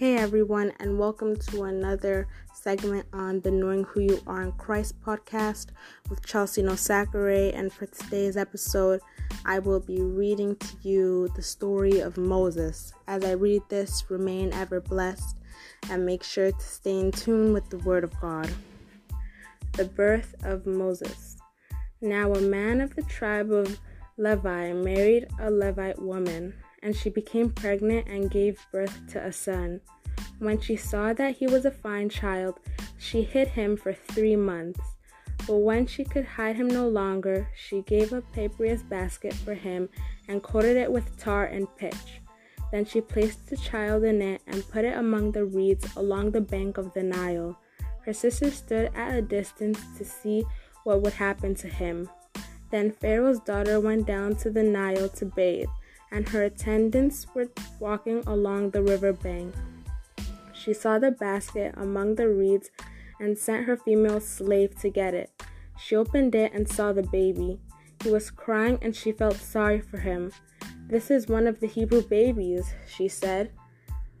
Hey everyone, and welcome to another segment on the Knowing Who You Are in Christ podcast with Chelsea Nosakare. And for today's episode, I will be reading to you the story of Moses. As I read this, remain ever blessed and make sure to stay in tune with the Word of God. The birth of Moses. Now, a man of the tribe of Levi married a Levite woman and she became pregnant and gave birth to a son. When she saw that he was a fine child, she hid him for three months. But when she could hide him no longer, she gave a papyrus basket for him and coated it with tar and pitch. Then she placed the child in it and put it among the reeds along the bank of the Nile. Her sister stood at a distance to see what would happen to him. Then Pharaoh's daughter went down to the Nile to bathe and her attendants were walking along the river bank. She saw the basket among the reeds and sent her female slave to get it. She opened it and saw the baby. He was crying and she felt sorry for him. This is one of the Hebrew babies, she said.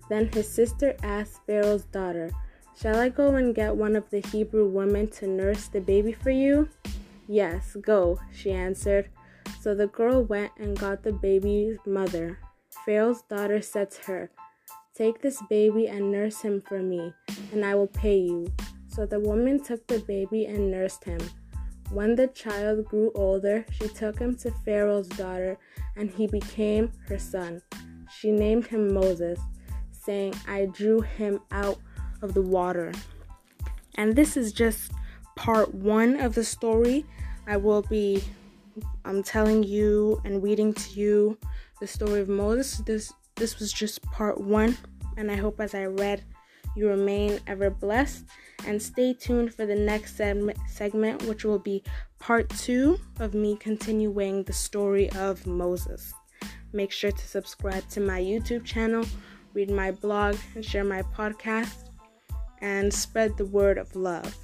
Then his sister asked Pharaoh's daughter, Shall I go and get one of the Hebrew women to nurse the baby for you? Yes, go, she answered. So the girl went and got the baby's mother. Pharaoh's daughter said to her, Take this baby and nurse him for me, and I will pay you. So the woman took the baby and nursed him. When the child grew older, she took him to Pharaoh's daughter, and he became her son. She named him Moses, saying, I drew him out of the water. And this is just part one of the story. I will be I'm telling you and reading to you the story of Moses. This this was just part one, and I hope as I read, you remain ever blessed. And stay tuned for the next segment, which will be part two of me continuing the story of Moses. Make sure to subscribe to my YouTube channel, read my blog, and share my podcast, and spread the word of love.